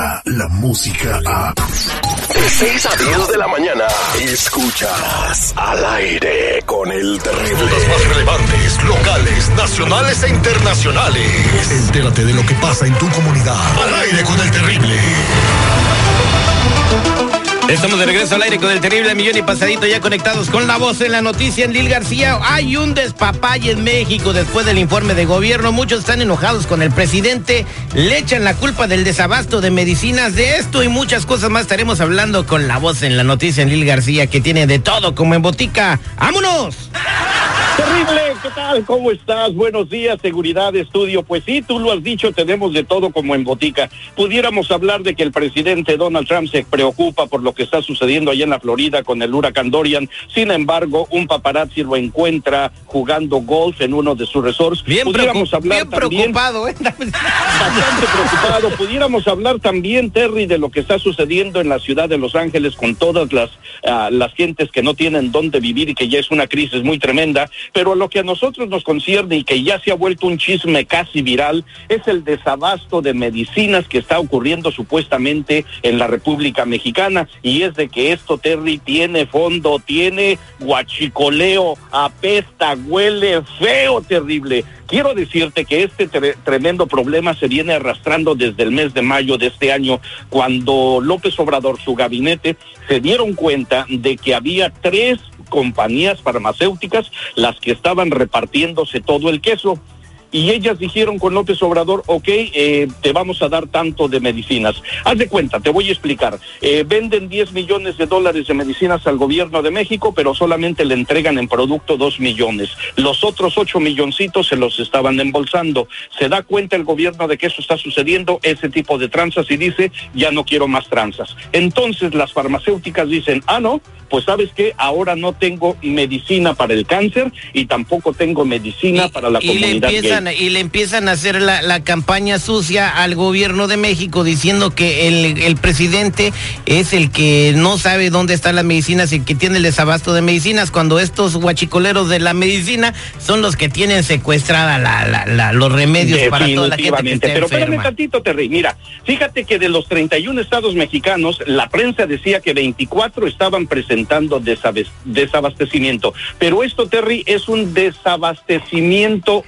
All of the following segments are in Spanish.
llega la música a... De 6 a 10 de la mañana, escuchas al aire con el terrible. Los más relevantes, locales, nacionales e internacionales. Entérate de lo que pasa en tu comunidad. Al aire con el terrible. Estamos de regreso al aire con el terrible millón y pasadito ya conectados con la voz en la noticia en Lil García. Hay un despapalle en México después del informe de gobierno. Muchos están enojados con el presidente. Le echan la culpa del desabasto de medicinas. De esto y muchas cosas más estaremos hablando con la voz en la noticia en Lil García que tiene de todo como en botica. ¡Vámonos! Terrible, ¿qué tal? ¿Cómo estás? Buenos días, seguridad, estudio. Pues sí, tú lo has dicho, tenemos de todo como en botica. Pudiéramos hablar de que el presidente Donald Trump se preocupa por lo que está sucediendo allá en la Florida con el huracán Dorian. Sin embargo, un paparazzi lo encuentra jugando golf en uno de sus resorts. Bien, Pudiéramos hablar bien también preocupado, ¿eh? bastante preocupado. Pudiéramos hablar también, Terry, de lo que está sucediendo en la ciudad de Los Ángeles con todas las, ah, las gentes que no tienen dónde vivir y que ya es una crisis muy tremenda. Pero lo que a nosotros nos concierne y que ya se ha vuelto un chisme casi viral es el desabasto de medicinas que está ocurriendo supuestamente en la República Mexicana. Y es de que esto, Terry, tiene fondo, tiene guachicoleo, apesta, huele feo, terrible. Quiero decirte que este tre- tremendo problema se viene arrastrando desde el mes de mayo de este año, cuando López Obrador, su gabinete, se dieron cuenta de que había tres compañías farmacéuticas las que estaban repartiéndose todo el queso. Y ellas dijeron con López Obrador, ok, eh, te vamos a dar tanto de medicinas. Haz de cuenta, te voy a explicar. Eh, venden 10 millones de dólares de medicinas al gobierno de México, pero solamente le entregan en producto 2 millones. Los otros 8 milloncitos se los estaban embolsando. Se da cuenta el gobierno de que eso está sucediendo, ese tipo de tranzas, y dice, ya no quiero más tranzas. Entonces las farmacéuticas dicen, ah, no, pues sabes que ahora no tengo medicina para el cáncer y tampoco tengo medicina para la comunidad gay. Empiezan y le empiezan a hacer la, la campaña sucia al gobierno de México diciendo que el, el presidente es el que no sabe dónde están las medicinas y que tiene el desabasto de medicinas cuando estos guachicoleros de la medicina son los que tienen secuestrada la, la- la- los remedios para toda la gente que está Pero espérame tantito, Terry. Mira, fíjate que de los 31 estados mexicanos, la prensa decía que 24 estaban presentando desabastecimiento. Pero esto, Terry, es un desabastecimiento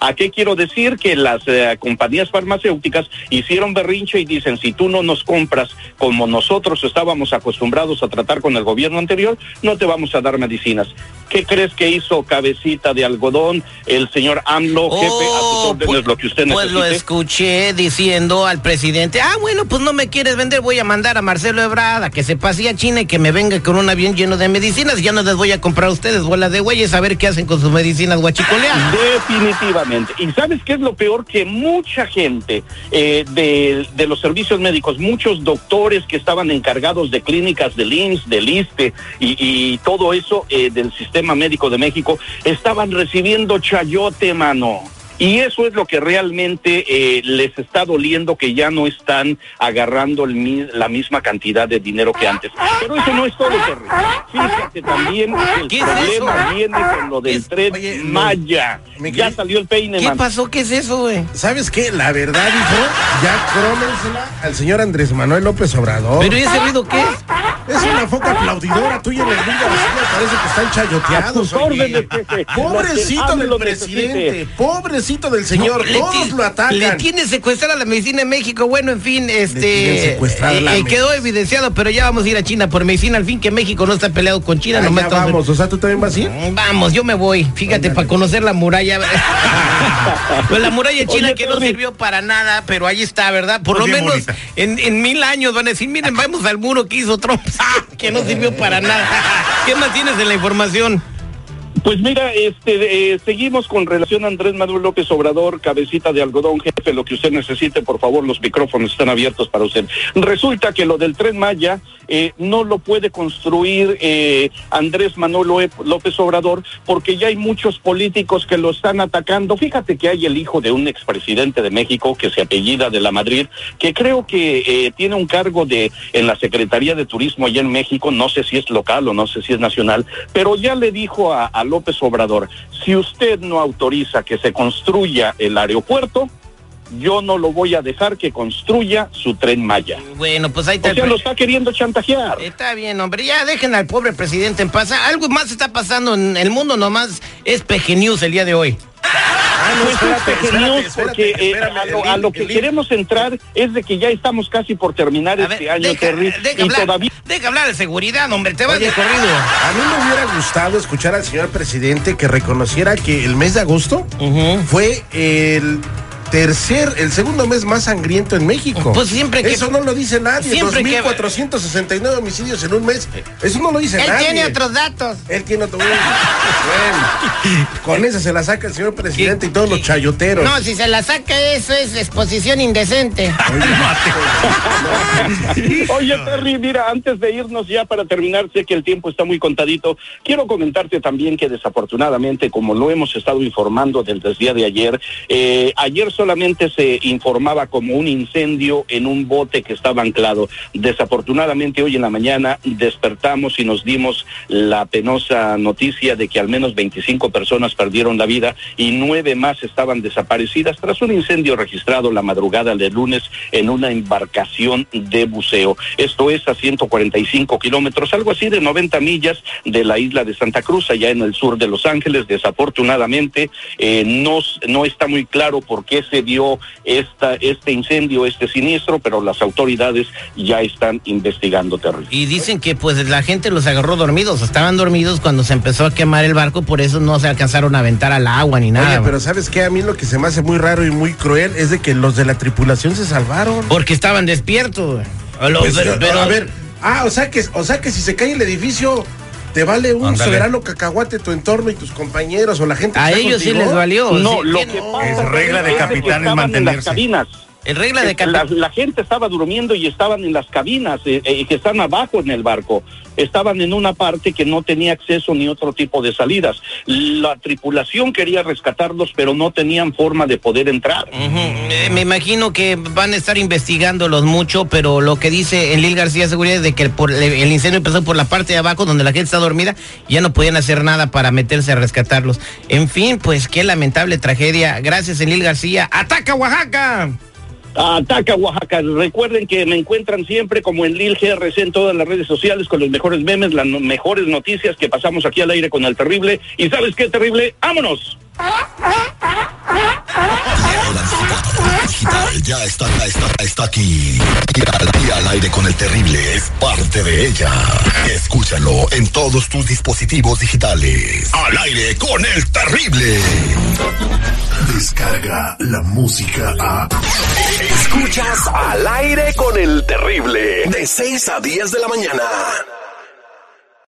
¿A qué quiero decir? Que las eh, compañías farmacéuticas hicieron berrinche y dicen, si tú no nos compras como nosotros estábamos acostumbrados a tratar con el gobierno anterior, no te vamos a dar medicinas. ¿Qué crees que hizo cabecita de algodón el señor AMLO, jefe, a sus Oh, órdenes, pues- lo que usted Pues lo necesite? escuché diciendo al presidente, ah, bueno, pues no me quieres vender, voy a mandar a Marcelo Ebrard a que se pase a China y que me venga con un avión lleno de medicinas, ya no les voy a comprar a ustedes bolas de güeyes a ver qué hacen con sus medicinas guachicoleadas. Definitivamente. ¿Y sabes qué es lo peor? Que mucha gente eh, de, de los servicios médicos, muchos doctores que estaban encargados de clínicas del IMSS, del ISTE y, y todo eso eh, del sistema médico de México, estaban recibiendo chayote, mano. Y eso es lo que realmente eh, les está doliendo que ya no están agarrando el mi- la misma cantidad de dinero que antes. Pero eso no es todo, Terry. Fíjate también que el ¿Qué es problema viene con lo del Es- tren oye, Maya. Ya salió el peine, ¿Qué man. pasó? ¿Qué es eso, güey? ¿Sabes qué? La verdad, hijo, ya crómensela al señor Andrés Manuel López Obrador. ¿Pero ¿y ese ruido qué es? Es una foca aplaudidora tuya en el mundo. Parece que están chayoteados. órdenes. Pobrecito del presidente, necesite. pobrecito del señor, todos lo atacan. Le tiene secuestrada la medicina en México. Bueno, en fin, este. secuestrada la eh, quedó evidenciado, pero ya vamos a ir a China por medicina. Al fin que México no está peleado con China. Ah, nomás ya vamos, o sea, ¿tú también vas a ir? Vamos, yo me voy. Fíjate, para conocer la muralla. pues la muralla china Oye, que no sirvió para nada, pero ahí está, ¿verdad? Por Pues lo menos en, en mil años van a decir, miren, vamos al muro que hizo Trump, que no sirvió para nada. ¿Qué más tienes de la información? Pues mira, este, eh, seguimos con relación a Andrés Manuel López Obrador, cabecita de algodón, jefe, lo que usted necesite, por favor, los micrófonos están abiertos para usted. Resulta que lo del tren Maya eh, no lo puede construir eh, Andrés Manuel López Obrador porque ya hay muchos políticos que lo están atacando. Fíjate que hay el hijo de un expresidente de México que se apellida de la Madrid, que creo que eh, tiene un cargo de en la Secretaría de Turismo allá en México, no sé si es local o no sé si es nacional, pero ya le dijo a, a López Obrador, si usted no autoriza que se construya el aeropuerto, yo no lo voy a dejar que construya su tren Maya. Bueno, pues ahí está. O sea, lo está queriendo chantajear. Está bien, hombre. Ya dejen al pobre presidente en paz. Algo más está pasando en el mundo, nomás es Peje News el día de hoy. Ah, no, espérate, espérate, porque eh, a, lo, a lo que queremos entrar es de que ya estamos casi por terminar A este ver, año, deja, Terry, deja y hablar, todavía deja hablar de seguridad, hombre. Te vas de corrido. A mí me hubiera gustado escuchar al señor presidente que reconociera que el mes de agosto fue el tercer, el segundo mes más sangriento en México. Pues siempre que- Eso no lo dice nadie. siempre que- 2.469 homicidios en un mes. Eso no lo dice Él nadie. tiene otros datos. Él tiene otro. Bueno, con eso se la saca el señor presidente y todos los chayoteros. No, si se la saca eso es exposición indecente. Oye, Terry, mira, antes de irnos ya para terminar, sé que el tiempo está muy contadito. Quiero comentarte también que desafortunadamente, como lo hemos estado informando desde el día de ayer, eh, ayer solamente se informaba como un incendio en un bote que estaba anclado. Desafortunadamente, hoy en la mañana despertamos y nos dimos la penosa noticia de que al menos 25 personas perdieron la vida y nueve más estaban desaparecidas tras un incendio registrado la madrugada de lunes en una embarcación de buceo. Esto es a 145 kilómetros, algo así de 90 millas de la isla de Santa Cruz, allá en el sur de Los Ángeles. Desafortunadamente, eh, no, no está muy claro por qué se dio esta, este incendio, este siniestro, pero las autoridades ya están investigando, Terry. Y dicen que pues la gente los agarró dormidos, estaban dormidos cuando se empezó a quemar el barco, por eso no se alcanzaron a aventar al agua ni nada. Oye, pero ¿sabes qué? A mí lo que se me hace muy raro y muy cruel es de que los de la tripulación se salvaron. Porque estaban despiertos. los- Pues, pero, pero- a ver, ah, o sea que, o sea que si se cae el edificio, te vale un soberano cacahuate tu entorno y tus compañeros o la gente. que a está ellos sí les valió. No, sí, lo ¿qué que pasa Es regla de capitanes estaban en las mantenerse. cabinas. El regla de la, la gente estaba durmiendo y estaban en las cabinas eh, eh, que están abajo en el barco. Estaban en una parte que no tenía acceso ni otro tipo de salidas. La tripulación quería rescatarlos, pero no tenían forma de poder entrar. Eh, Me imagino que van a estar investigándolos mucho, pero lo que dice Enlil García Seguridad es de que el, por- el incendio empezó por la parte de abajo donde la gente está dormida, ya no podían hacer nada para meterse a rescatarlos. En fin, pues qué lamentable tragedia. Gracias Enlil García. ¡Ataca Oaxaca! Ataca Oaxaca. Recuerden que me encuentran siempre como en Lil GRC en todas las redes sociales con los mejores memes, las mejores noticias que pasamos aquí al aire con el terrible. ¿Y sabes qué terrible? ¡Vámonos! Digital ya está, está, está aquí. Y al, y al aire con el terrible es parte de ella. Escúchalo en todos tus dispositivos digitales. Al aire con el terrible. Descarga la música a. Escuchas al aire con el terrible. De 6 a 10 de la mañana.